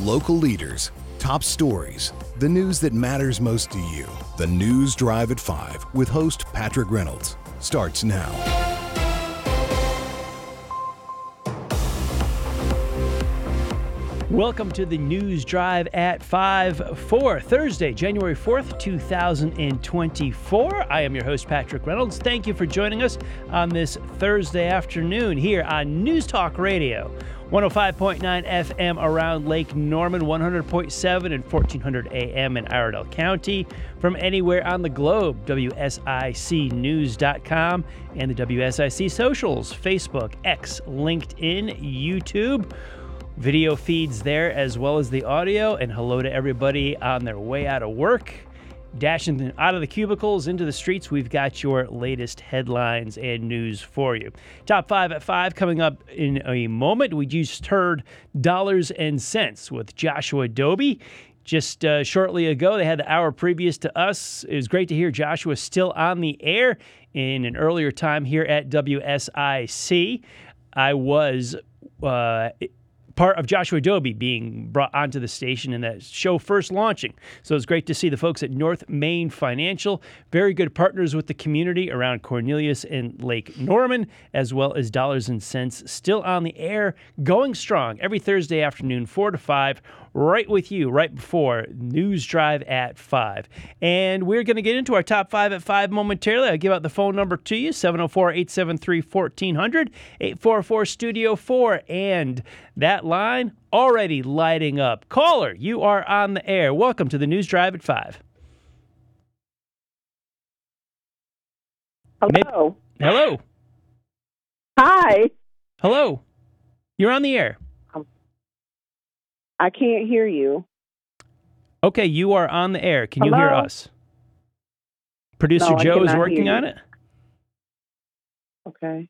Local leaders, top stories, the news that matters most to you. The News Drive at 5 with host Patrick Reynolds starts now. Welcome to the News Drive at 5 for Thursday, January 4th, 2024. I am your host, Patrick Reynolds. Thank you for joining us on this Thursday afternoon here on News Talk Radio. 105.9 FM around Lake Norman, 100.7 and 1400 AM in Iredell County. From anywhere on the globe, WSICnews.com and the WSIC socials Facebook, X, LinkedIn, YouTube video feeds there as well as the audio. And hello to everybody on their way out of work. Dashing out of the cubicles into the streets, we've got your latest headlines and news for you. Top five at five coming up in a moment. We just heard Dollars and Cents with Joshua Doby. Just uh, shortly ago, they had the hour previous to us. It was great to hear Joshua still on the air in an earlier time here at WSIC. I was uh, part of Joshua Doby being brought onto the station and that show first launching. So it's great to see the folks at North Main Financial, very good partners with the community around Cornelius and Lake Norman, as well as Dollars and Cents, still on the air, going strong every Thursday afternoon, 4 to 5, right with you right before News Drive at 5. And we're going to get into our top 5 at 5 momentarily. I'll give out the phone number to you 704 873 1400, 844 Studio 4. And that line already lighting up. Caller, you are on the air. Welcome to the News Drive at 5. Hello. Hello. Hi. Hello. You're on the air. I can't hear you. Okay, you are on the air. Can you hear us? Producer No, Joe is working on it. Okay.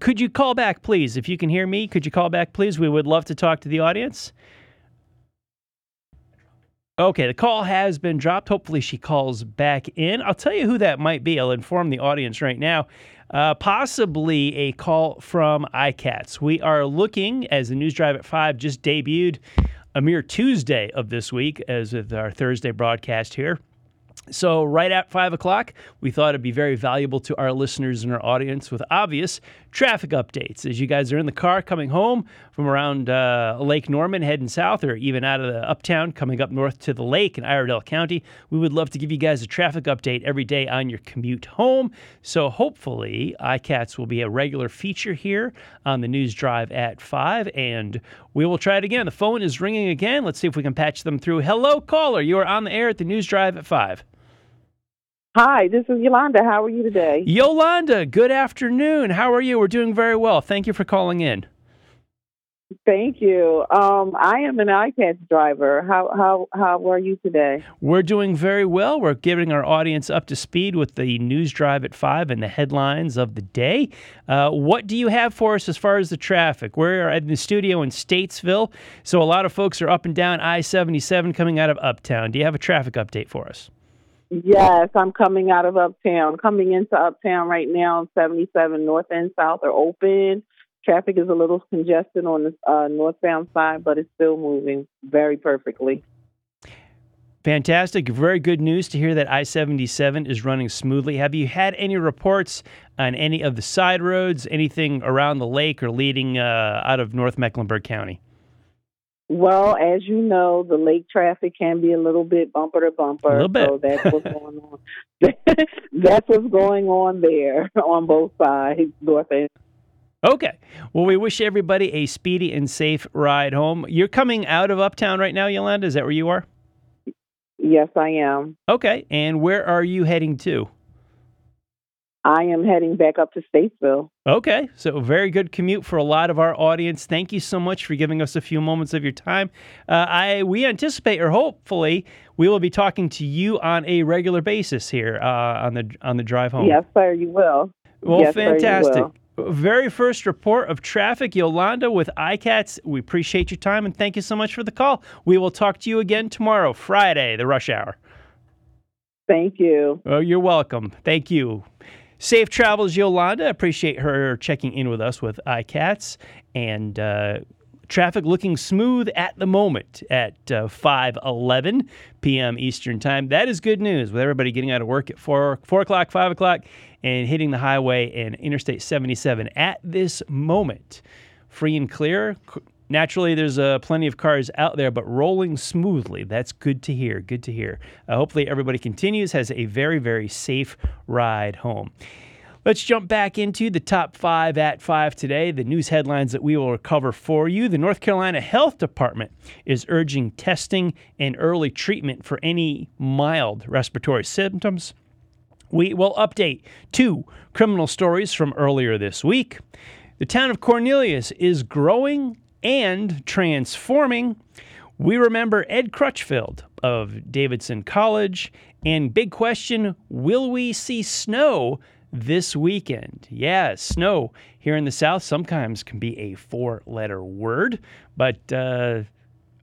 Could you call back, please? If you can hear me, could you call back, please? We would love to talk to the audience. Okay, the call has been dropped. Hopefully, she calls back in. I'll tell you who that might be. I'll inform the audience right now. Uh, possibly a call from iCats. We are looking, as the News Drive at 5 just debuted a mere Tuesday of this week, as with our Thursday broadcast here. So, right at five o'clock, we thought it'd be very valuable to our listeners and our audience with obvious traffic updates. As you guys are in the car coming home from around uh, Lake Norman, heading south, or even out of the uptown, coming up north to the lake in Iredell County, we would love to give you guys a traffic update every day on your commute home. So, hopefully, iCats will be a regular feature here on the News Drive at five, and we will try it again. The phone is ringing again. Let's see if we can patch them through. Hello, caller. You are on the air at the News Drive at five. Hi, this is Yolanda. How are you today? Yolanda, good afternoon. How are you? We're doing very well. Thank you for calling in. Thank you. Um, I am an iCats driver. How how how are you today? We're doing very well. We're getting our audience up to speed with the news drive at five and the headlines of the day. Uh, what do you have for us as far as the traffic? We're at the studio in Statesville, so a lot of folks are up and down I 77 coming out of Uptown. Do you have a traffic update for us? Yes, I'm coming out of Uptown. Coming into Uptown right now. 77 North and South are open. Traffic is a little congested on the uh, northbound side, but it's still moving very perfectly. Fantastic. Very good news to hear that I 77 is running smoothly. Have you had any reports on any of the side roads, anything around the lake or leading uh, out of North Mecklenburg County? Well, as you know, the lake traffic can be a little bit bumper to bumper. A little bit. So that's what's going on. that's what's going on there on both sides, north and Okay. Well, we wish everybody a speedy and safe ride home. You're coming out of Uptown right now, Yolanda. Is that where you are? yes, I am. Okay. And where are you heading to? I am heading back up to Statesville. Okay. So, very good commute for a lot of our audience. Thank you so much for giving us a few moments of your time. Uh, I we anticipate, or hopefully, we will be talking to you on a regular basis here uh, on the on the drive home. Yes, sir, you will. Well, Yes, sir, fantastic. will. Very first report of traffic, Yolanda with iCats. We appreciate your time and thank you so much for the call. We will talk to you again tomorrow, Friday, the rush hour. Thank you. Oh, you're welcome. Thank you. Safe travels, Yolanda. Appreciate her checking in with us with iCats. And uh, Traffic looking smooth at the moment at uh, 5:11 p.m. Eastern Time. That is good news with everybody getting out of work at four four o'clock, five o'clock, and hitting the highway and Interstate 77 at this moment, free and clear. Naturally, there's uh, plenty of cars out there, but rolling smoothly. That's good to hear. Good to hear. Uh, hopefully, everybody continues, has a very, very safe ride home. Let's jump back into the top five at five today. The news headlines that we will cover for you. The North Carolina Health Department is urging testing and early treatment for any mild respiratory symptoms. We will update two criminal stories from earlier this week. The town of Cornelius is growing and transforming. We remember Ed Crutchfield of Davidson College. And big question will we see snow this weekend. Yeah, snow here in the South sometimes can be a four letter word, but uh,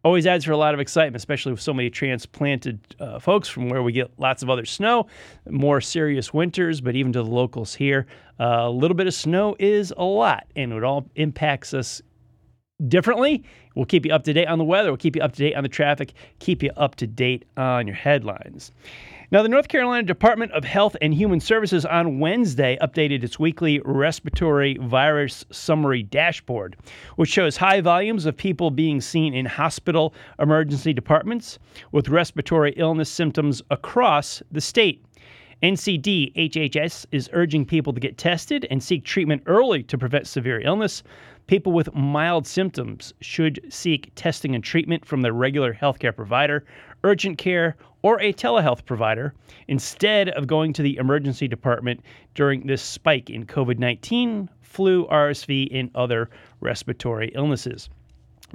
always adds for a lot of excitement, especially with so many transplanted uh, folks from where we get lots of other snow, more serious winters, but even to the locals here, uh, a little bit of snow is a lot, and it all impacts us differently. We'll keep you up to date on the weather, we'll keep you up to date on the traffic, keep you up to date on your headlines. Now, the North Carolina Department of Health and Human Services on Wednesday updated its weekly respiratory virus summary dashboard, which shows high volumes of people being seen in hospital emergency departments with respiratory illness symptoms across the state. NCD HHS is urging people to get tested and seek treatment early to prevent severe illness. People with mild symptoms should seek testing and treatment from their regular healthcare provider, urgent care, or a telehealth provider instead of going to the emergency department during this spike in COVID 19, flu, RSV, and other respiratory illnesses.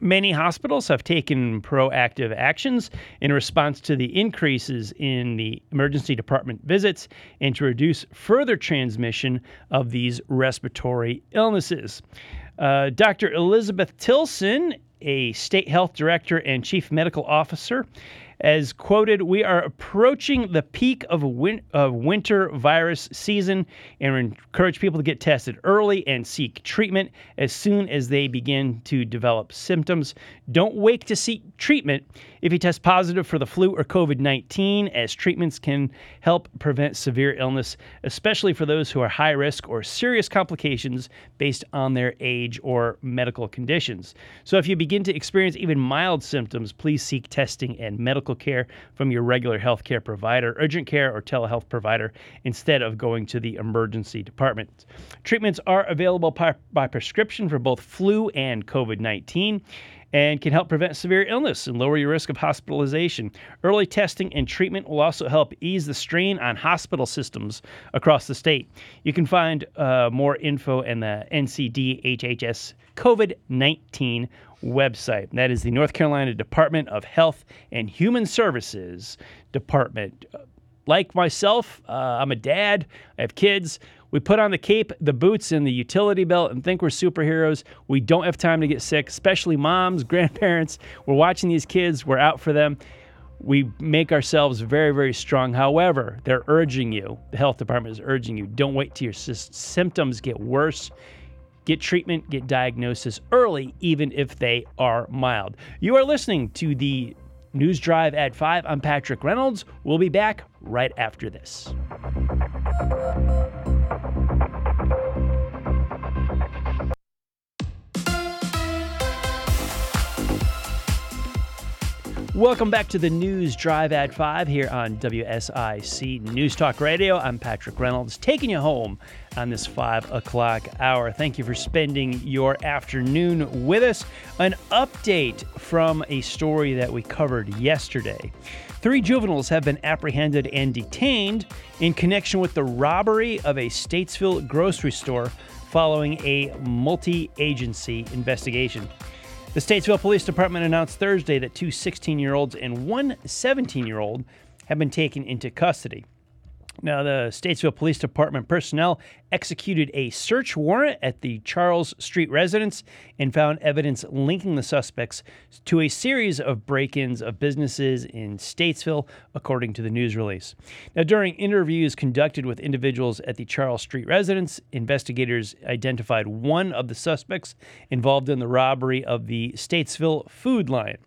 Many hospitals have taken proactive actions in response to the increases in the emergency department visits and to reduce further transmission of these respiratory illnesses. Uh, Dr. Elizabeth Tilson, a state health director and chief medical officer, as quoted, we are approaching the peak of, win- of winter virus season and encourage people to get tested early and seek treatment as soon as they begin to develop symptoms. Don't wait to seek treatment if you test positive for the flu or COVID 19, as treatments can help prevent severe illness, especially for those who are high risk or serious complications based on their age or medical conditions. So, if you begin to experience even mild symptoms, please seek testing and medical care from your regular healthcare provider, urgent care, or telehealth provider instead of going to the emergency department. Treatments are available by, by prescription for both flu and COVID 19 and can help prevent severe illness and lower your risk of hospitalization. Early testing and treatment will also help ease the strain on hospital systems across the state. You can find uh, more info in the NCDHHS COVID 19 website. That is the North Carolina Department of Health and Human Services Department. Like myself, uh, I'm a dad, I have kids. We put on the cape, the boots, and the utility belt and think we're superheroes. We don't have time to get sick, especially moms, grandparents. We're watching these kids, we're out for them. We make ourselves very, very strong. However, they're urging you, the health department is urging you, don't wait till your symptoms get worse. Get treatment, get diagnosis early, even if they are mild. You are listening to the News Drive at 5. I'm Patrick Reynolds. We'll be back right after this. Welcome back to the News Drive at 5 here on WSIC News Talk Radio. I'm Patrick Reynolds, taking you home on this 5 o'clock hour. Thank you for spending your afternoon with us. An update from a story that we covered yesterday. Three juveniles have been apprehended and detained in connection with the robbery of a Statesville grocery store following a multi agency investigation. The Statesville Police Department announced Thursday that two 16 year olds and one 17 year old have been taken into custody. Now, the Statesville Police Department personnel executed a search warrant at the Charles Street residence and found evidence linking the suspects to a series of break ins of businesses in Statesville, according to the news release. Now, during interviews conducted with individuals at the Charles Street residence, investigators identified one of the suspects involved in the robbery of the Statesville Food Lion.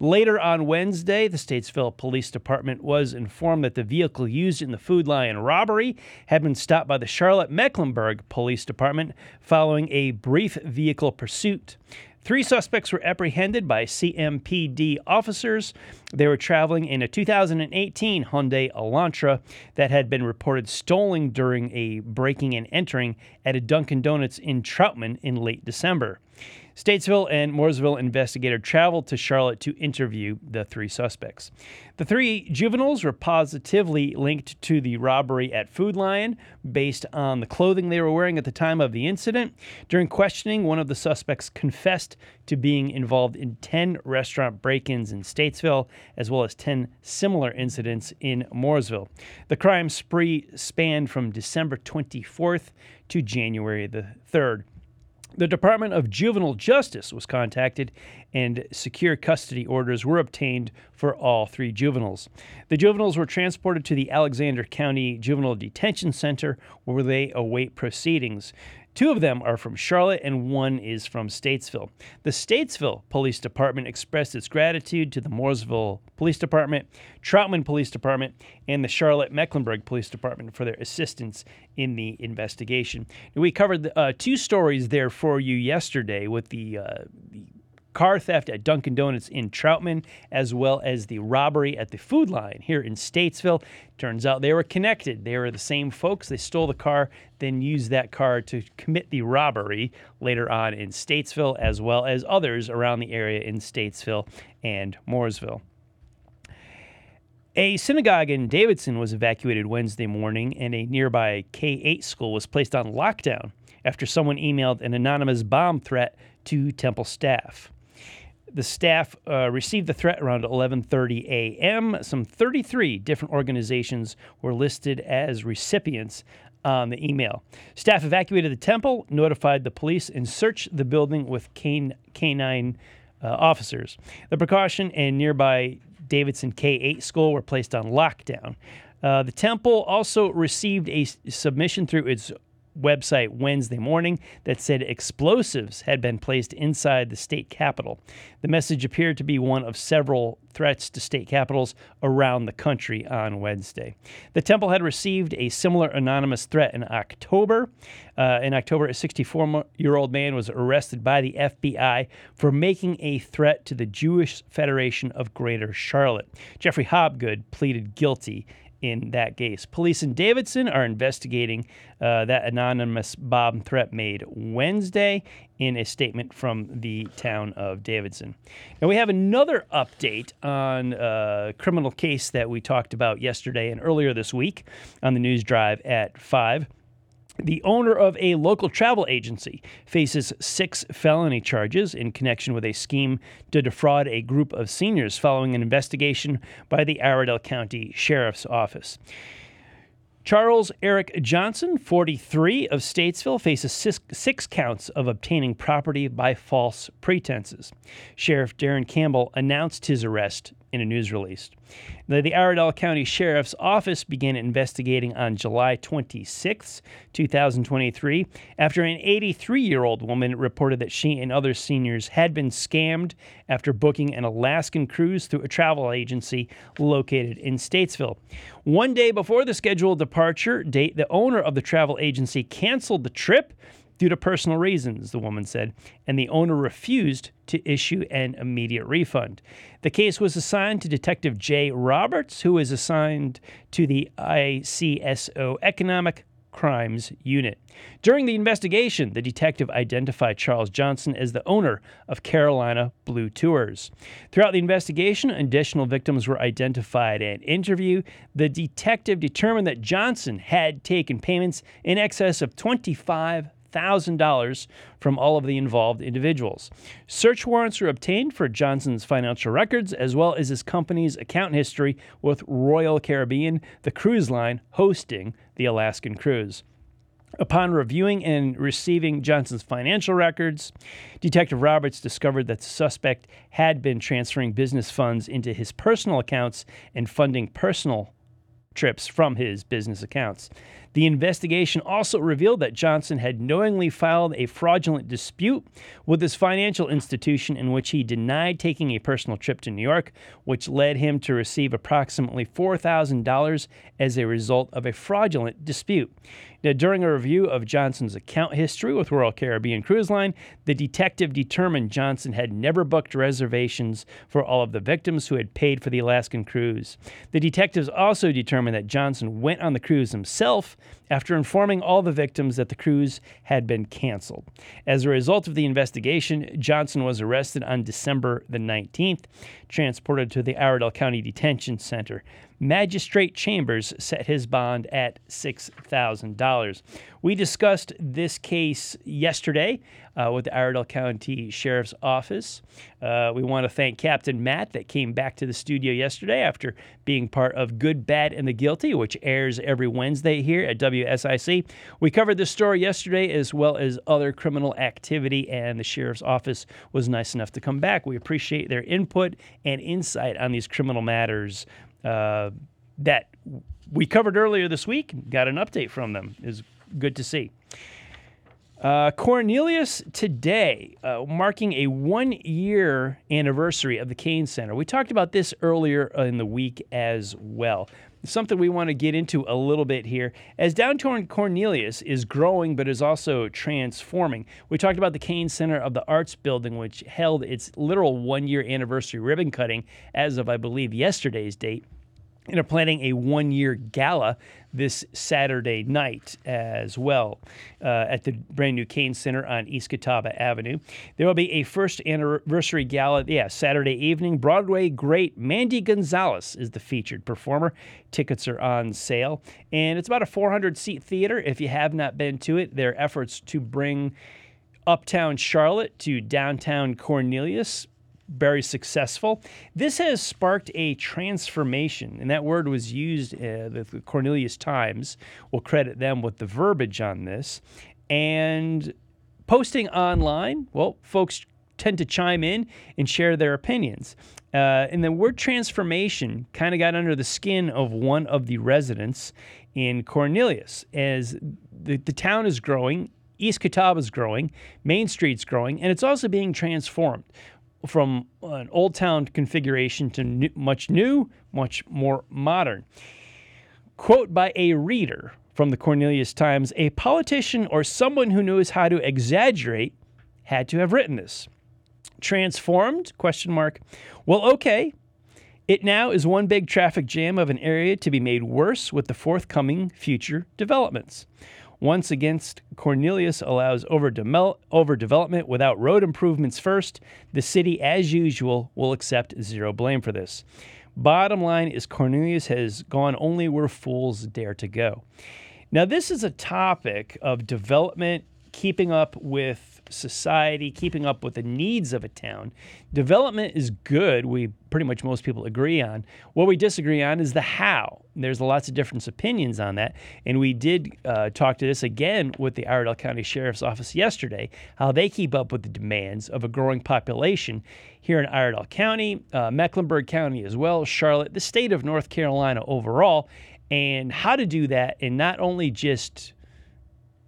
Later on Wednesday, the Statesville Police Department was informed that the vehicle used in the Food Lion robbery had been stopped by the Charlotte Mecklenburg Police Department following a brief vehicle pursuit. Three suspects were apprehended by CMPD officers. They were traveling in a 2018 Hyundai Elantra that had been reported stolen during a breaking and entering at a Dunkin' Donuts in Troutman in late December. Statesville and Mooresville investigator traveled to Charlotte to interview the three suspects. The three juveniles were positively linked to the robbery at Food Lion based on the clothing they were wearing at the time of the incident. During questioning, one of the suspects confessed to being involved in 10 restaurant break ins in Statesville, as well as 10 similar incidents in Mooresville. The crime spree spanned from December 24th to January the 3rd. The Department of Juvenile Justice was contacted, and secure custody orders were obtained for all three juveniles. The juveniles were transported to the Alexander County Juvenile Detention Center, where they await proceedings. Two of them are from Charlotte and one is from Statesville. The Statesville Police Department expressed its gratitude to the Mooresville Police Department, Troutman Police Department, and the Charlotte Mecklenburg Police Department for their assistance in the investigation. We covered uh, two stories there for you yesterday with the, uh, the car theft at Dunkin' Donuts in Troutman, as well as the robbery at the Food Lion here in Statesville. Turns out they were connected. They were the same folks. They stole the car, then used that car to commit the robbery later on in Statesville, as well as others around the area in Statesville and Mooresville. A synagogue in Davidson was evacuated Wednesday morning, and a nearby K 8 school was placed on lockdown after someone emailed an anonymous bomb threat to temple staff. The staff uh, received the threat around 11:30 a.m. Some 33 different organizations were listed as recipients on the email. Staff evacuated the temple, notified the police, and searched the building with K9 uh, officers. The precaution and nearby Davidson K8 school were placed on lockdown. Uh, the temple also received a submission through its website Wednesday morning that said explosives had been placed inside the state capitol. The message appeared to be one of several threats to state capitals around the country on Wednesday. The temple had received a similar anonymous threat in October. Uh, in October, a 64 year old man was arrested by the FBI for making a threat to the Jewish Federation of Greater Charlotte. Jeffrey Hobgood pleaded guilty in that case. Police in Davidson are investigating uh, that anonymous bomb threat made Wednesday in a statement from the town of Davidson. Now, we have another update on a criminal case that we talked about yesterday and earlier this week on the news drive at 5. The owner of a local travel agency faces six felony charges in connection with a scheme to defraud a group of seniors following an investigation by the Iredell County Sheriff's Office. Charles Eric Johnson, 43 of Statesville, faces six, six, counts of obtaining property by false pretenses. Sheriff Darren Campbell announced his arrest in a news release. The, the Iredell County Sheriff's Office began investigating on July 26, 2023, after an 83 year old woman reported that she and other seniors had been scammed after booking an Alaskan cruise through a travel agency located in Statesville. One day before the scheduled departure date, the owner of the travel agency canceled the trip due to personal reasons, the woman said, and the owner refused to issue an immediate refund. The case was assigned to Detective Jay Roberts, who is assigned to the ICSO Economic Crimes Unit. During the investigation, the detective identified Charles Johnson as the owner of Carolina Blue Tours. Throughout the investigation, additional victims were identified and interviewed. The detective determined that Johnson had taken payments in excess of 25 $100,000 from all of the involved individuals. Search warrants were obtained for Johnson's financial records as well as his company's account history with Royal Caribbean, the cruise line hosting the Alaskan cruise. Upon reviewing and receiving Johnson's financial records, Detective Roberts discovered that the suspect had been transferring business funds into his personal accounts and funding personal trips from his business accounts. The investigation also revealed that Johnson had knowingly filed a fraudulent dispute with his financial institution in which he denied taking a personal trip to New York, which led him to receive approximately $4,000 as a result of a fraudulent dispute. Now, during a review of Johnson's account history with Royal Caribbean Cruise Line, the detective determined Johnson had never booked reservations for all of the victims who had paid for the Alaskan cruise. The detectives also determined that Johnson went on the cruise himself after informing all the victims that the cruise had been canceled. As a result of the investigation, Johnson was arrested on December the 19th, transported to the Iredell County Detention Center. Magistrate Chambers set his bond at $6,000. We discussed this case yesterday uh, with the Iredell County Sheriff's Office. Uh, we want to thank Captain Matt that came back to the studio yesterday after being part of Good, Bad, and the Guilty, which airs every Wednesday here at WSIC. We covered this story yesterday as well as other criminal activity, and the Sheriff's Office was nice enough to come back. We appreciate their input and insight on these criminal matters uh, that we covered earlier this week. Got an update from them. Is good to see. Uh, Cornelius today, uh, marking a one year anniversary of the Cain Center. We talked about this earlier in the week as well. Something we want to get into a little bit here. As Downtown Cornelius is growing but is also transforming, we talked about the Cain Center of the Arts Building, which held its literal one year anniversary ribbon cutting as of, I believe, yesterday's date and are planning a one year gala this Saturday night as well uh, at the brand new Cain Center on East Catawba Avenue. There will be a first anniversary gala, yeah, Saturday evening. Broadway great Mandy Gonzalez is the featured performer. Tickets are on sale, and it's about a 400 seat theater. If you have not been to it, their efforts to bring uptown Charlotte to downtown Cornelius very successful. This has sparked a transformation, and that word was used. Uh, the Cornelius Times will credit them with the verbiage on this. And posting online, well, folks tend to chime in and share their opinions. Uh, and the word transformation kind of got under the skin of one of the residents in Cornelius as the, the town is growing. East Catawba is growing, Main Street's growing, and it's also being transformed from an old town configuration to new, much new, much more modern. Quote by a reader from the Cornelius Times A politician or someone who knows how to exaggerate had to have written this. Transformed? Question mark. Well, okay. It now is one big traffic jam of an area to be made worse with the forthcoming future developments. Once against Cornelius allows overdevelopment without road improvements first, the city, as usual, will accept zero blame for this. Bottom line is Cornelius has gone only where fools dare to go. Now, this is a topic of development, keeping up with society, keeping up with the needs of a town. Development is good. We pretty much most people agree on. What we disagree on is the how. There's lots of different opinions on that. And we did uh, talk to this again with the Iredell County Sheriff's Office yesterday, how they keep up with the demands of a growing population here in Iredell County, uh, Mecklenburg County as well, Charlotte, the state of North Carolina overall, and how to do that and not only just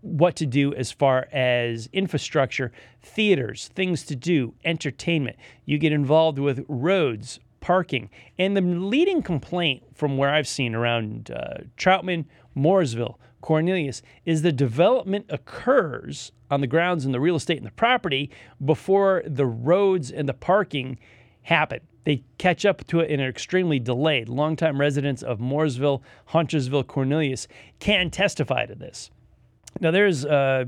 what to do as far as infrastructure, theaters, things to do, entertainment. You get involved with roads, parking. And the leading complaint from where I've seen around uh, Troutman, Mooresville, Cornelius is the development occurs on the grounds and the real estate and the property before the roads and the parking happen. They catch up to it in an extremely delayed. Longtime residents of Mooresville, Huntersville, Cornelius can testify to this. Now, there's uh,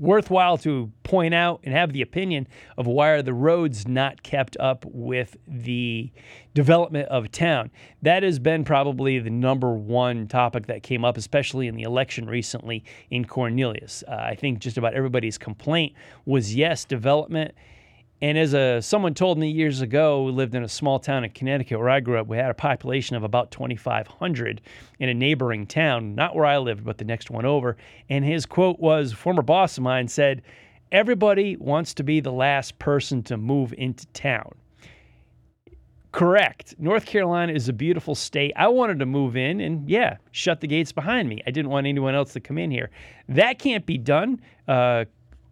worthwhile to point out and have the opinion of why are the roads not kept up with the development of town. That has been probably the number one topic that came up, especially in the election recently in Cornelius. Uh, I think just about everybody's complaint was yes, development and as a someone told me years ago, who lived in a small town in Connecticut where I grew up, we had a population of about 2,500 in a neighboring town, not where I lived, but the next one over. And his quote was, former boss of mine said, "Everybody wants to be the last person to move into town." Correct. North Carolina is a beautiful state. I wanted to move in and, yeah, shut the gates behind me. I didn't want anyone else to come in here. That can't be done. Uh,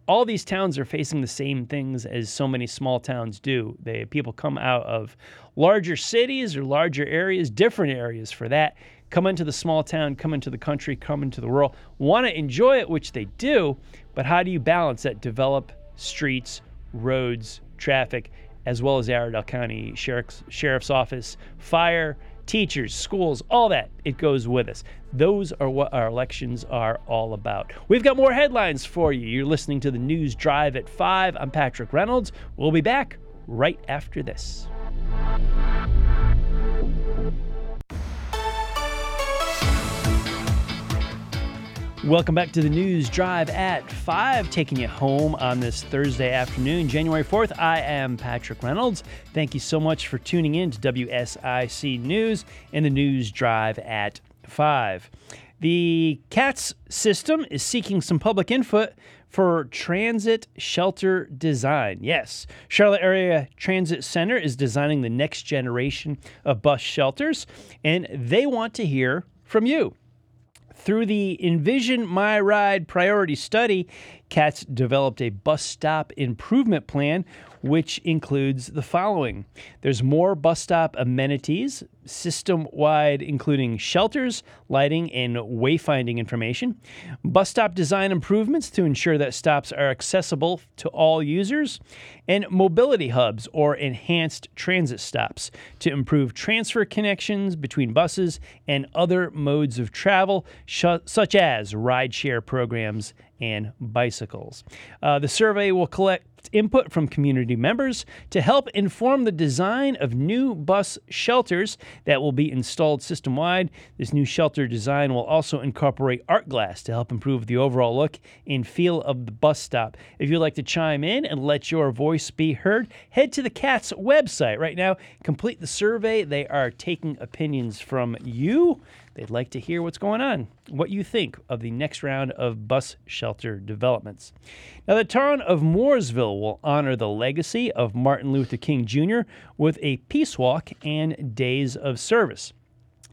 all these towns are facing the same things as so many small towns do. They people come out of larger cities or larger areas, different areas for that, come into the small town, come into the country, come into the rural, want to enjoy it, which they do, but how do you balance that? Develop streets, roads, traffic, as well as Iredell County Sheriff's, Sheriff's Office, fire, teachers, schools, all that. It goes with us. Those are what our elections are all about. We've got more headlines for you. You're listening to the News Drive at 5. I'm Patrick Reynolds. We'll be back right after this. Welcome back to the News Drive at 5, taking you home on this Thursday afternoon, January 4th. I am Patrick Reynolds. Thank you so much for tuning in to WSIC News and the News Drive at 5. The CATS system is seeking some public input for transit shelter design. Yes, Charlotte Area Transit Center is designing the next generation of bus shelters, and they want to hear from you. Through the Envision My Ride priority study, CATS developed a bus stop improvement plan which includes the following. There's more bus stop amenities, system wide, including shelters, lighting, and wayfinding information, bus stop design improvements to ensure that stops are accessible to all users, and mobility hubs or enhanced transit stops to improve transfer connections between buses and other modes of travel, sh- such as rideshare programs and bicycles. Uh, the survey will collect input from community members to help inform the design of new bus shelters that will be installed system wide. This new shelter design will also incorporate art glass to help improve the overall look and feel of the bus stop. If you'd like to chime in and let your voice be heard, head to the CATS website right now. Complete the survey. They are taking opinions from you. They'd like to hear what's going on, what you think of the next round of bus shelter developments. Now, the town of Mooresville will honor the legacy of Martin Luther King Jr. with a peace walk and days of service.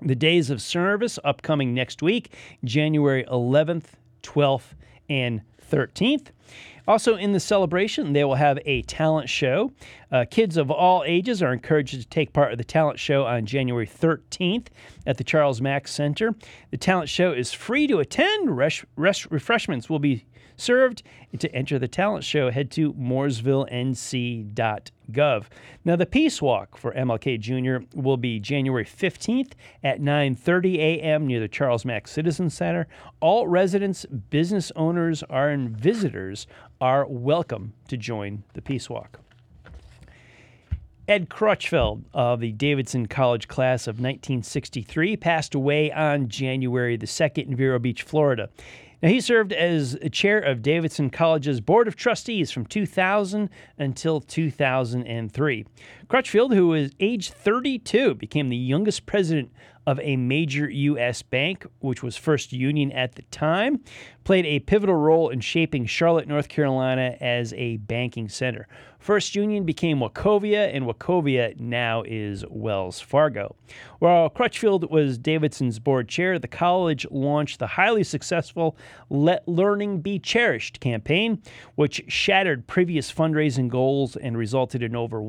The days of service upcoming next week, January 11th, 12th, and 13th. Also, in the celebration, they will have a talent show. Uh, kids of all ages are encouraged to take part of the talent show on January 13th at the Charles Mack Center. The talent show is free to attend. Resh- resh- refreshments will be served. To enter the talent show, head to mooresvillenc.gov. Now, the Peace Walk for MLK Jr. will be January 15th at 9:30 a.m. near the Charles Mack Citizen Center. All residents, business owners, and visitors are welcome to join the Peace Walk. Ed Crutchfield of the Davidson College class of 1963 passed away on January the 2nd in Vero Beach, Florida. Now, he served as chair of Davidson College's Board of Trustees from 2000 until 2003. Crutchfield, who was age 32, became the youngest president of a major U.S. bank, which was First Union at the time, played a pivotal role in shaping Charlotte, North Carolina as a banking center. First Union became Wachovia, and Wachovia now is Wells Fargo. While Crutchfield was Davidson's board chair, the college launched the highly successful Let Learning Be Cherished campaign, which shattered previous fundraising goals and resulted in over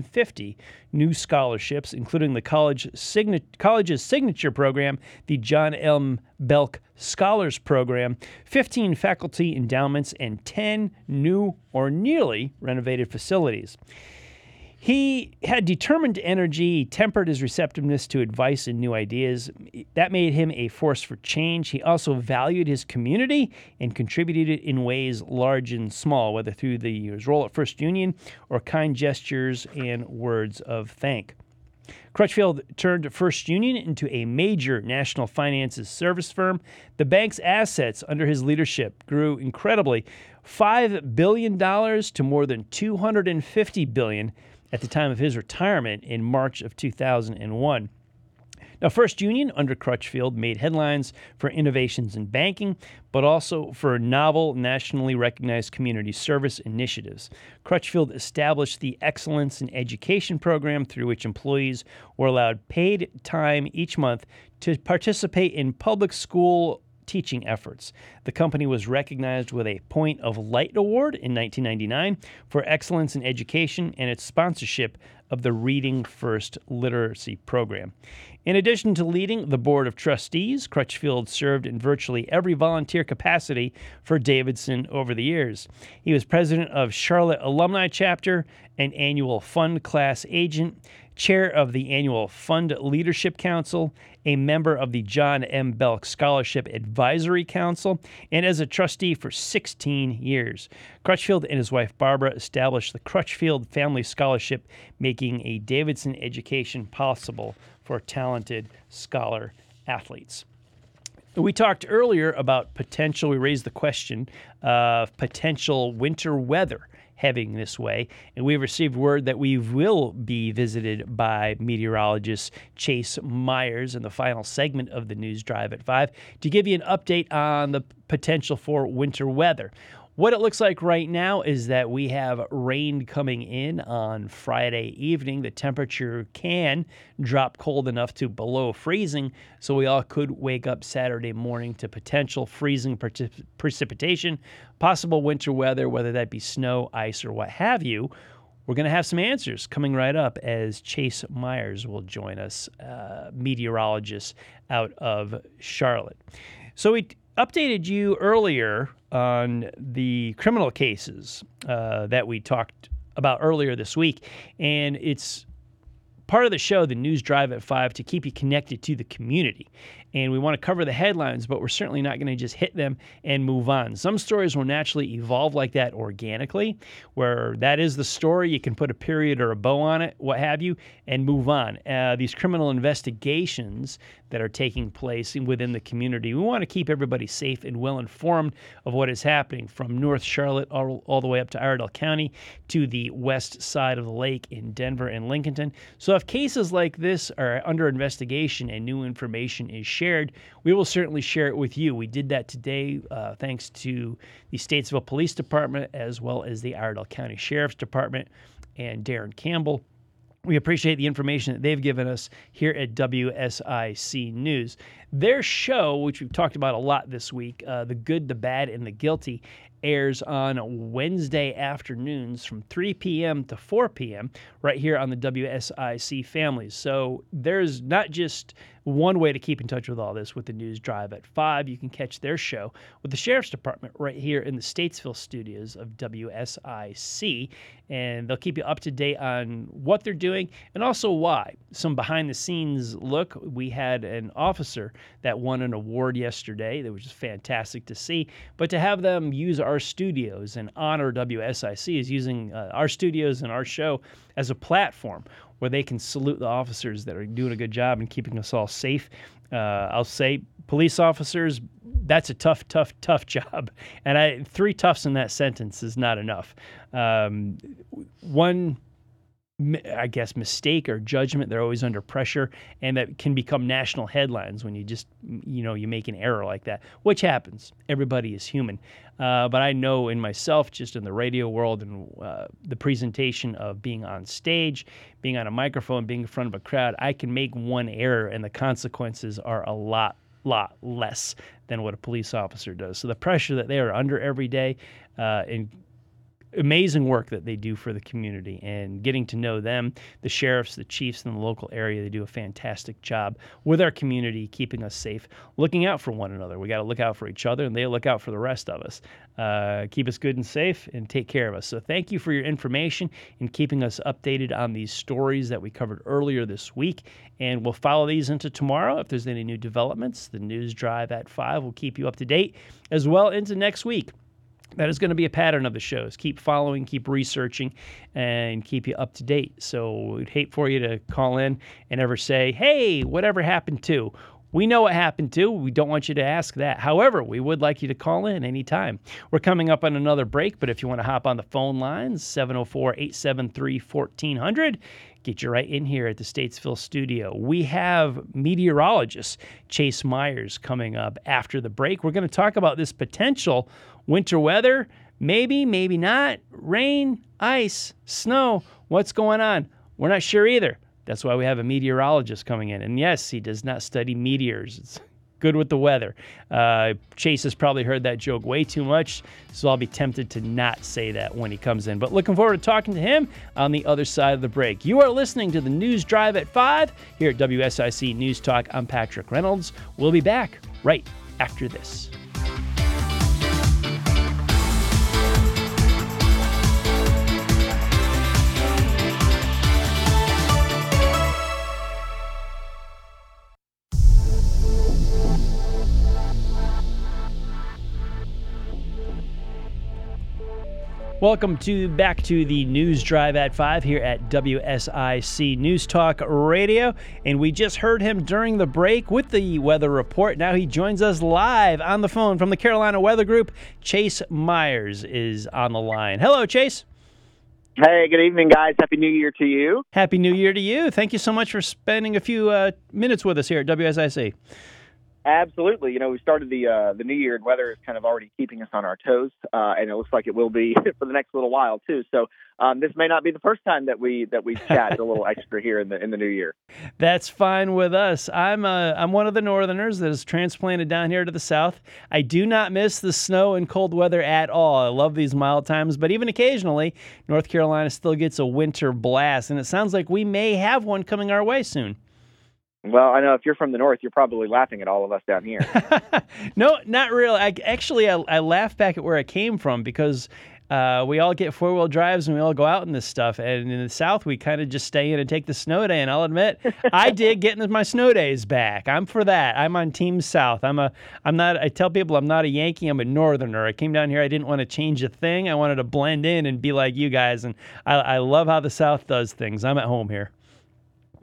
150 new scholarships, including the college signa- college's signature program, the John M. Belk Scholars Program, 15 faculty endowments, and 10 new or nearly renovated facilities. He had determined energy, he tempered his receptiveness to advice and new ideas. That made him a force for change. He also valued his community and contributed in ways large and small, whether through the, his role at First Union or kind gestures and words of thank. Crutchfield turned First Union into a major national finances service firm. The bank's assets under his leadership grew incredibly, $5 billion to more than $250 billion at the time of his retirement in March of 2001. Now, First Union under Crutchfield made headlines for innovations in banking, but also for novel, nationally recognized community service initiatives. Crutchfield established the Excellence in Education program through which employees were allowed paid time each month to participate in public school teaching efforts. The company was recognized with a Point of Light Award in 1999 for excellence in education and its sponsorship of the Reading First Literacy Program. In addition to leading the Board of Trustees, Crutchfield served in virtually every volunteer capacity for Davidson over the years. He was president of Charlotte Alumni Chapter, an annual fund class agent, chair of the annual Fund Leadership Council, a member of the John M. Belk Scholarship Advisory Council, and as a trustee for 16 years. Crutchfield and his wife Barbara established the Crutchfield Family Scholarship, making a Davidson education possible for talented scholar athletes. We talked earlier about potential, we raised the question of potential winter weather heading this way. And we've received word that we will be visited by meteorologist Chase Myers in the final segment of the news drive at 5 to give you an update on the potential for winter weather. What it looks like right now is that we have rain coming in on Friday evening. The temperature can drop cold enough to below freezing, so we all could wake up Saturday morning to potential freezing precipitation, possible winter weather, whether that be snow, ice, or what have you. We're going to have some answers coming right up as Chase Myers will join us, uh, meteorologist out of Charlotte. So we updated you earlier on the criminal cases uh, that we talked about earlier this week, and it's part of the show, the news drive at five, to keep you connected to the community and we want to cover the headlines, but we're certainly not going to just hit them and move on. Some stories will naturally evolve like that organically, where that is the story. You can put a period or a bow on it, what have you, and move on. Uh, these criminal investigations that are taking place within the community, we want to keep everybody safe and well informed of what is happening from North Charlotte all, all the way up to Iredell County to the west side of the lake in Denver and Lincolnton. So if cases like this are under investigation and new information is shared, we will certainly share it with you. We did that today uh, thanks to the Statesville Police Department as well as the Iredell County Sheriff's Department and Darren Campbell. We appreciate the information that they've given us here at WSIC News. Their show, which we've talked about a lot this week, uh, The Good, the Bad, and the Guilty, airs on Wednesday afternoons from 3 p.m. to 4 p.m. right here on the WSIC families. So there's not just one way to keep in touch with all this with the news drive at 5. You can catch their show with the Sheriff's Department right here in the Statesville studios of WSIC. And they'll keep you up to date on what they're doing and also why. Some behind the scenes look. We had an officer that won an award yesterday that was just fantastic to see. But to have them use our studios and honor WSIC is using uh, our studios and our show as a platform where they can salute the officers that are doing a good job and keeping us all safe. Uh, I'll say police officers, that's a tough, tough, tough job. And I, three toughs in that sentence is not enough. Um, one I guess, mistake or judgment. They're always under pressure, and that can become national headlines when you just, you know, you make an error like that, which happens. Everybody is human. Uh, but I know in myself, just in the radio world and uh, the presentation of being on stage, being on a microphone, being in front of a crowd, I can make one error, and the consequences are a lot lot less than what a police officer does. So the pressure that they are under every day, uh, and amazing work that they do for the community and getting to know them, the sheriffs, the chiefs in the local area. They do a fantastic job with our community, keeping us safe, looking out for one another. We got to look out for each other, and they look out for the rest of us. Uh, keep us good and safe and take care of us. So, thank you for your information and keeping us updated on these stories that we covered earlier this week. And we'll follow these into tomorrow. If there's any new developments, the news drive at 5 will keep you up to date as well into next week that is going to be a pattern of the shows. Keep following, keep researching, and keep you up to date. So we'd hate for you to call in and ever say, hey, whatever happened to? We know what happened to. We don't want you to ask that. However, we would like you to call in anytime. We're coming up on another break, but if you want to hop on the phone lines, 704 873 1400, get you right in here at the Statesville studio. We have meteorologist Chase Myers coming up after the break. We're going to talk about this potential winter weather. Maybe, maybe not. Rain, ice, snow. What's going on? We're not sure either. That's why we have a meteorologist coming in. And yes, he does not study meteors. It's good with the weather. Uh, Chase has probably heard that joke way too much, so I'll be tempted to not say that when he comes in. But looking forward to talking to him on the other side of the break. You are listening to the News Drive at 5 here at WSIC News Talk. I'm Patrick Reynolds. We'll be back right after this. Welcome to back to the news drive at five here at WSIC News Talk Radio, and we just heard him during the break with the weather report. Now he joins us live on the phone from the Carolina Weather Group. Chase Myers is on the line. Hello, Chase. Hey, good evening, guys. Happy New Year to you. Happy New Year to you. Thank you so much for spending a few uh, minutes with us here at WSIC. Absolutely. You know, we started the uh, the new year and weather is kind of already keeping us on our toes, uh, and it looks like it will be for the next little while too. So um, this may not be the first time that we that we chat a little extra here in the in the new year. That's fine with us. I'm uh, I'm one of the Northerners that is transplanted down here to the South. I do not miss the snow and cold weather at all. I love these mild times, but even occasionally, North Carolina still gets a winter blast, and it sounds like we may have one coming our way soon. Well, I know if you're from the north, you're probably laughing at all of us down here. no, not really. I actually I, I laugh back at where I came from because uh, we all get four wheel drives and we all go out in this stuff. And in the South, we kind of just stay in and take the snow day. And I'll admit, I did getting my snow days back. I'm for that. I'm on Team South. I'm a. I'm not. I tell people I'm not a Yankee. I'm a Northerner. I came down here. I didn't want to change a thing. I wanted to blend in and be like you guys. And I, I love how the South does things. I'm at home here.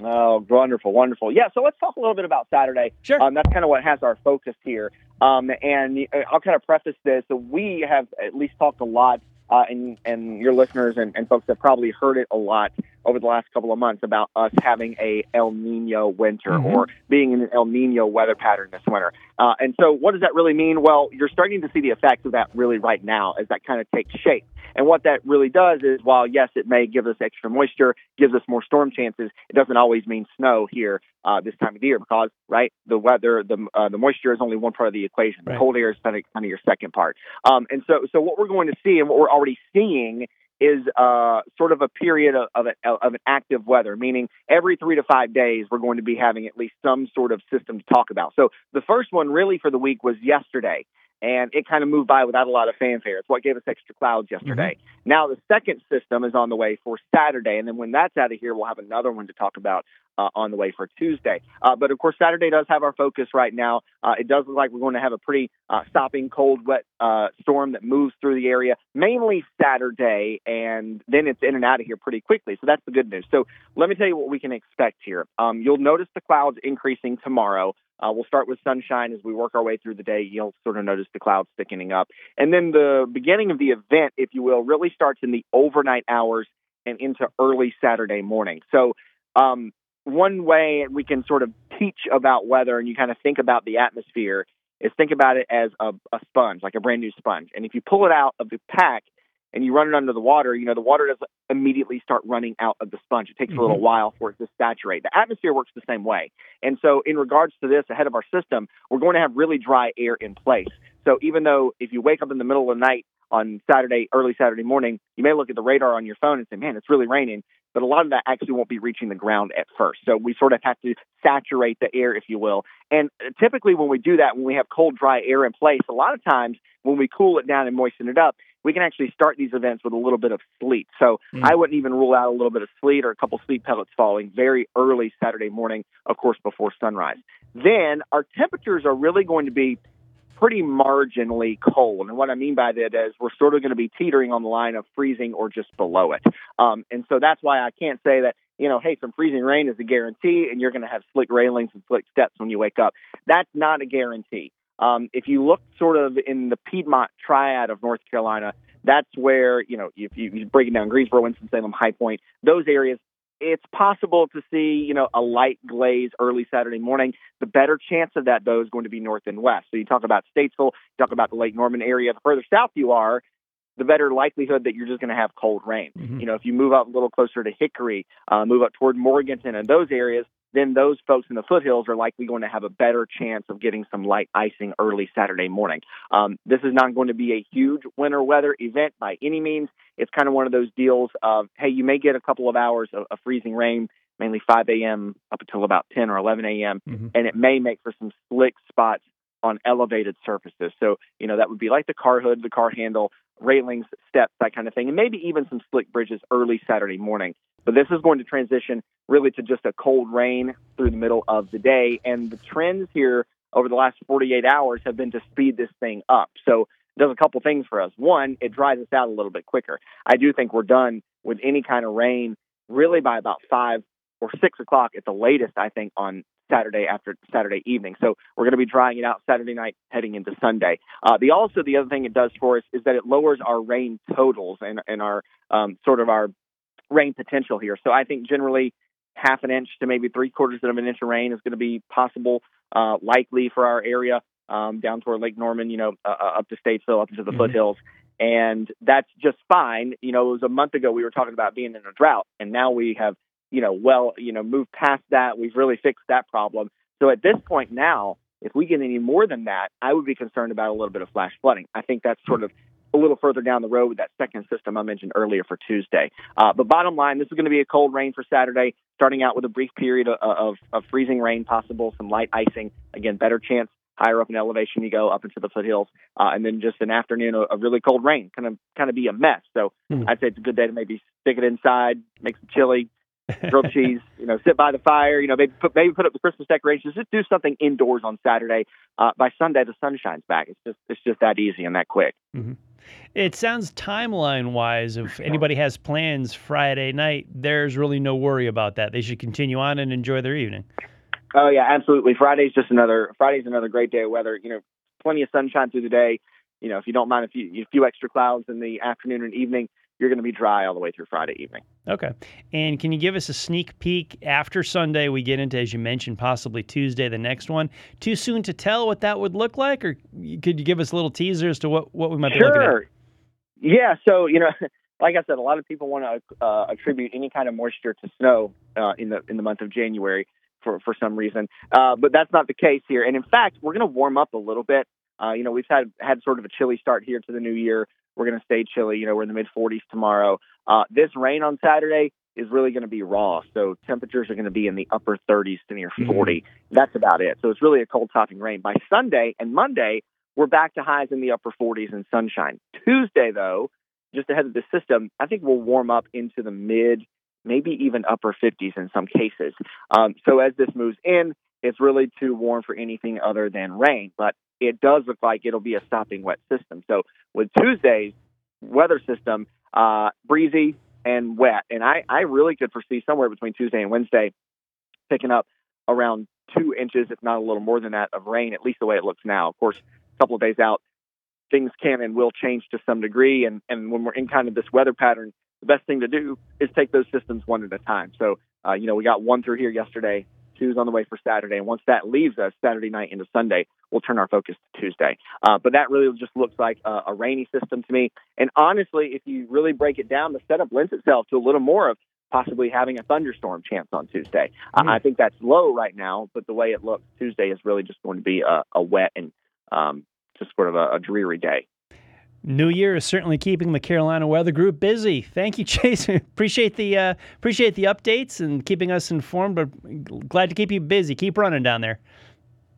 Oh, wonderful, wonderful. Yeah, so let's talk a little bit about Saturday. Sure. Um, that's kind of what has our focus here. Um, and uh, I'll kind of preface this. So we have at least talked a lot, uh, and, and your listeners and, and folks have probably heard it a lot over the last couple of months about us having a El Nino winter mm-hmm. or being in an El Nino weather pattern this winter. Uh, and so, what does that really mean? Well, you're starting to see the effects of that really right now as that kind of takes shape. And what that really does is, while yes, it may give us extra moisture, gives us more storm chances, it doesn't always mean snow here uh, this time of the year because, right, the weather, the uh, the moisture is only one part of the equation. The cold air is kind of, kind of your second part. Um, and so, so what we're going to see, and what we're already seeing, is uh, sort of a period of, of, a, of, an active weather, meaning every three to five days we're going to be having at least some sort of system to talk about. So the first one really for the week was yesterday, and it kind of moved by without a lot of fanfare. It's what gave us extra clouds yesterday. Mm-hmm. Now the second system is on the way for Saturday, and then when that's out of here, we'll have another one to talk about uh, on the way for Tuesday. Uh, but of course, Saturday does have our focus right now. Uh, it does look like we're going to have a pretty uh, stopping cold, wet uh, storm that moves through the area, mainly Saturday, and then it's in and out of here pretty quickly. So that's the good news. So let me tell you what we can expect here. Um, you'll notice the clouds increasing tomorrow. Uh, we'll start with sunshine as we work our way through the day. You'll sort of notice the clouds thickening up. And then the beginning of the event, if you will, really starts in the overnight hours and into early Saturday morning. So um, one way we can sort of teach about weather and you kind of think about the atmosphere is think about it as a, a sponge, like a brand new sponge. And if you pull it out of the pack and you run it under the water, you know, the water doesn't immediately start running out of the sponge. It takes mm-hmm. a little mm-hmm. while for it to saturate. The atmosphere works the same way. And so, in regards to this, ahead of our system, we're going to have really dry air in place. So, even though if you wake up in the middle of the night on Saturday, early Saturday morning, you may look at the radar on your phone and say, man, it's really raining. But a lot of that actually won't be reaching the ground at first. So we sort of have to saturate the air, if you will. And typically, when we do that, when we have cold, dry air in place, a lot of times when we cool it down and moisten it up, we can actually start these events with a little bit of sleet. So mm. I wouldn't even rule out a little bit of sleet or a couple sleet pellets falling very early Saturday morning, of course, before sunrise. Then our temperatures are really going to be pretty marginally cold. And what I mean by that is we're sort of going to be teetering on the line of freezing or just below it. Um, and so that's why I can't say that, you know, hey, some freezing rain is a guarantee and you're going to have slick railings and slick steps when you wake up. That's not a guarantee. Um, if you look sort of in the Piedmont triad of North Carolina, that's where, you know, if you, you break it down, Greensboro, Winston-Salem, High Point, those areas, it's possible to see, you know, a light glaze early Saturday morning. The better chance of that, though, is going to be north and west. So you talk about Statesville, you talk about the Lake Norman area. The further south you are, the better likelihood that you're just going to have cold rain. Mm-hmm. You know, if you move up a little closer to Hickory, uh, move up toward Morganton and those areas, then those folks in the foothills are likely going to have a better chance of getting some light icing early Saturday morning. Um, this is not going to be a huge winter weather event by any means. It's kind of one of those deals of, hey, you may get a couple of hours of, of freezing rain, mainly 5 a.m. up until about 10 or 11 a.m., mm-hmm. and it may make for some slick spots on elevated surfaces. So, you know, that would be like the car hood, the car handle, railings, steps, that kind of thing, and maybe even some slick bridges early Saturday morning. But this is going to transition really to just a cold rain through the middle of the day. And the trends here over the last 48 hours have been to speed this thing up. So it does a couple things for us. One, it dries us out a little bit quicker. I do think we're done with any kind of rain really by about five or six o'clock at the latest, I think, on Saturday after Saturday evening. So we're going to be drying it out Saturday night, heading into Sunday. Uh, the also the other thing it does for us is that it lowers our rain totals and and our um, sort of our rain potential here. So I think generally half an inch to maybe three quarters of an inch of rain is going to be possible, uh, likely for our area um, down toward Lake Norman, you know, uh, uh up to Statesville, up into the mm-hmm. foothills. And that's just fine. You know, it was a month ago we were talking about being in a drought, and now we have, you know, well, you know, moved past that. We've really fixed that problem. So at this point now, if we get any more than that, I would be concerned about a little bit of flash flooding. I think that's sort of a little further down the road with that second system I mentioned earlier for Tuesday. Uh, but bottom line, this is going to be a cold rain for Saturday, starting out with a brief period of, of, of freezing rain possible, some light icing. Again, better chance higher up in elevation you go, up into the foothills, uh, and then just an afternoon of, of, really cold rain, kind of kind of be a mess. So mm. I'd say it's a good day to maybe stick it inside, make some chili, grilled cheese, you know, sit by the fire, you know, maybe put maybe put up the Christmas decorations, just do something indoors on Saturday. Uh, by Sunday, the sun shines back. It's just it's just that easy and that quick. Mm-hmm. It sounds timeline wise, if anybody has plans Friday night, there's really no worry about that. They should continue on and enjoy their evening. Oh yeah, absolutely. Friday's just another Friday's another great day of weather. You know, plenty of sunshine through the day. You know, if you don't mind a few a few extra clouds in the afternoon and evening, you're going to be dry all the way through Friday evening. Okay. And can you give us a sneak peek after Sunday? We get into, as you mentioned, possibly Tuesday, the next one. Too soon to tell what that would look like, or could you give us a little teaser as to what, what we might sure. be looking at? Yeah. So, you know, like I said, a lot of people want to uh, attribute any kind of moisture to snow uh, in the in the month of January for for some reason, uh, but that's not the case here. And in fact, we're going to warm up a little bit. Uh, you know, we've had had sort of a chilly start here to the new year. We're going to stay chilly. You know, we're in the mid 40s tomorrow. Uh, this rain on Saturday is really going to be raw. So temperatures are going to be in the upper 30s to near 40. Mm-hmm. That's about it. So it's really a cold topping rain. By Sunday and Monday, we're back to highs in the upper 40s and sunshine. Tuesday, though, just ahead of the system, I think we'll warm up into the mid, maybe even upper 50s in some cases. Um, so as this moves in, it's really too warm for anything other than rain. But it does look like it'll be a stopping wet system. So with Tuesday's weather system, uh, breezy and wet, and I, I really could foresee somewhere between Tuesday and Wednesday picking up around two inches, if not a little more than that, of rain, at least the way it looks now. Of course, a couple of days out, things can and will change to some degree. And, and when we're in kind of this weather pattern, the best thing to do is take those systems one at a time. So, uh, you know, we got one through here yesterday, two's on the way for Saturday. And once that leaves us Saturday night into Sunday, we'll turn our focus to Tuesday. Uh, but that really just looks like a, a rainy system to me. And honestly, if you really break it down, the setup lends itself to a little more of possibly having a thunderstorm chance on Tuesday. Mm. Uh, I think that's low right now, but the way it looks, Tuesday is really just going to be a, a wet and um, just sort of a, a dreary day. New Year is certainly keeping the Carolina Weather Group busy. Thank you, Chase. appreciate the uh, appreciate the updates and keeping us informed. But glad to keep you busy. Keep running down there.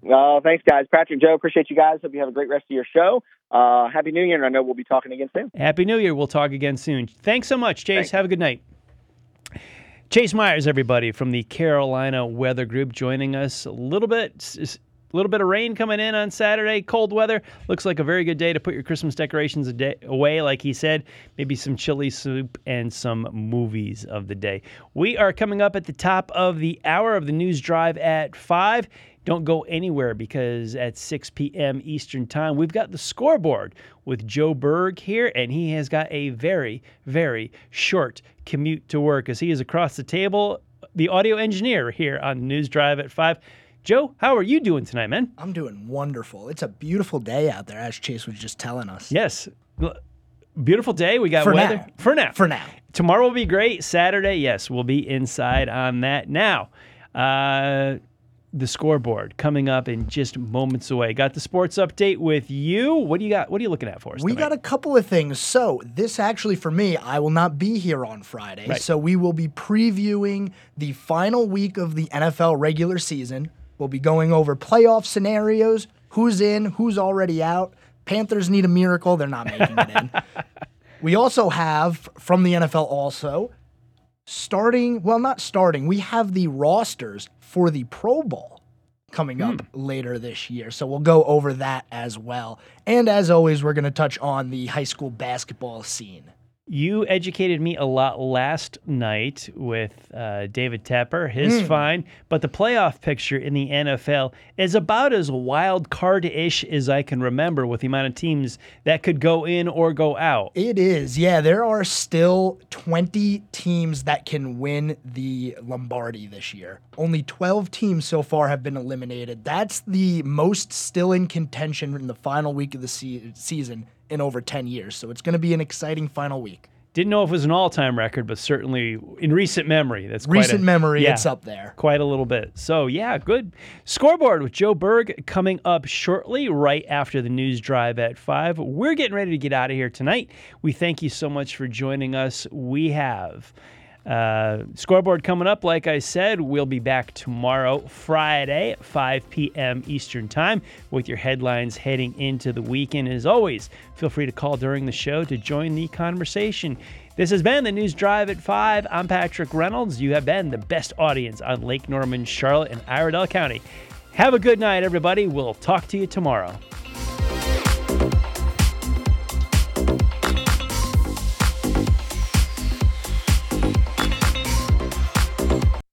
Uh, thanks, guys. Patrick, Joe, appreciate you guys. Hope you have a great rest of your show. Uh, Happy New Year, and I know we'll be talking again soon. Happy New Year. We'll talk again soon. Thanks so much, Chase. Thanks. Have a good night. Chase Myers, everybody from the Carolina Weather Group, joining us a little bit. A little bit of rain coming in on Saturday, cold weather. Looks like a very good day to put your Christmas decorations day, away, like he said. Maybe some chili soup and some movies of the day. We are coming up at the top of the hour of the news drive at 5. Don't go anywhere because at 6 p.m. Eastern Time, we've got the scoreboard with Joe Berg here, and he has got a very, very short commute to work as he is across the table, the audio engineer here on News Drive at 5. Joe, how are you doing tonight, man? I'm doing wonderful. It's a beautiful day out there, as Chase was just telling us. Yes. Beautiful day. We got For weather. now. For now. For now. Tomorrow will be great. Saturday, yes, we'll be inside on that. Now, uh, the scoreboard coming up in just moments away. Got the sports update with you. What do you got? What are you looking at for us? We tonight? got a couple of things. So, this actually for me, I will not be here on Friday. Right. So, we will be previewing the final week of the NFL regular season. We'll be going over playoff scenarios, who's in, who's already out. Panthers need a miracle, they're not making it in. We also have from the NFL also starting, well, not starting, we have the rosters for the Pro Bowl coming up hmm. later this year. So we'll go over that as well. And as always, we're going to touch on the high school basketball scene. You educated me a lot last night with uh, David Tepper. His fine, but the playoff picture in the NFL is about as wild card ish as I can remember with the amount of teams that could go in or go out. It is. Yeah, there are still 20 teams that can win the Lombardi this year. Only 12 teams so far have been eliminated. That's the most still in contention in the final week of the se- season in over 10 years. So it's going to be an exciting final week. Didn't know if it was an all time record, but certainly in recent memory, that's quite Recent a- memory, yeah. it's up there. quite a little bit. So, yeah, good. Scoreboard with Joe Berg coming up shortly, right after the news drive at 5. We're getting ready to get out of here tonight. We thank you so much for joining us. We have. Uh, scoreboard coming up. Like I said, we'll be back tomorrow, Friday, 5 p.m. Eastern Time, with your headlines heading into the weekend. As always, feel free to call during the show to join the conversation. This has been the News Drive at 5. I'm Patrick Reynolds. You have been the best audience on Lake Norman, Charlotte, and Iredell County. Have a good night, everybody. We'll talk to you tomorrow.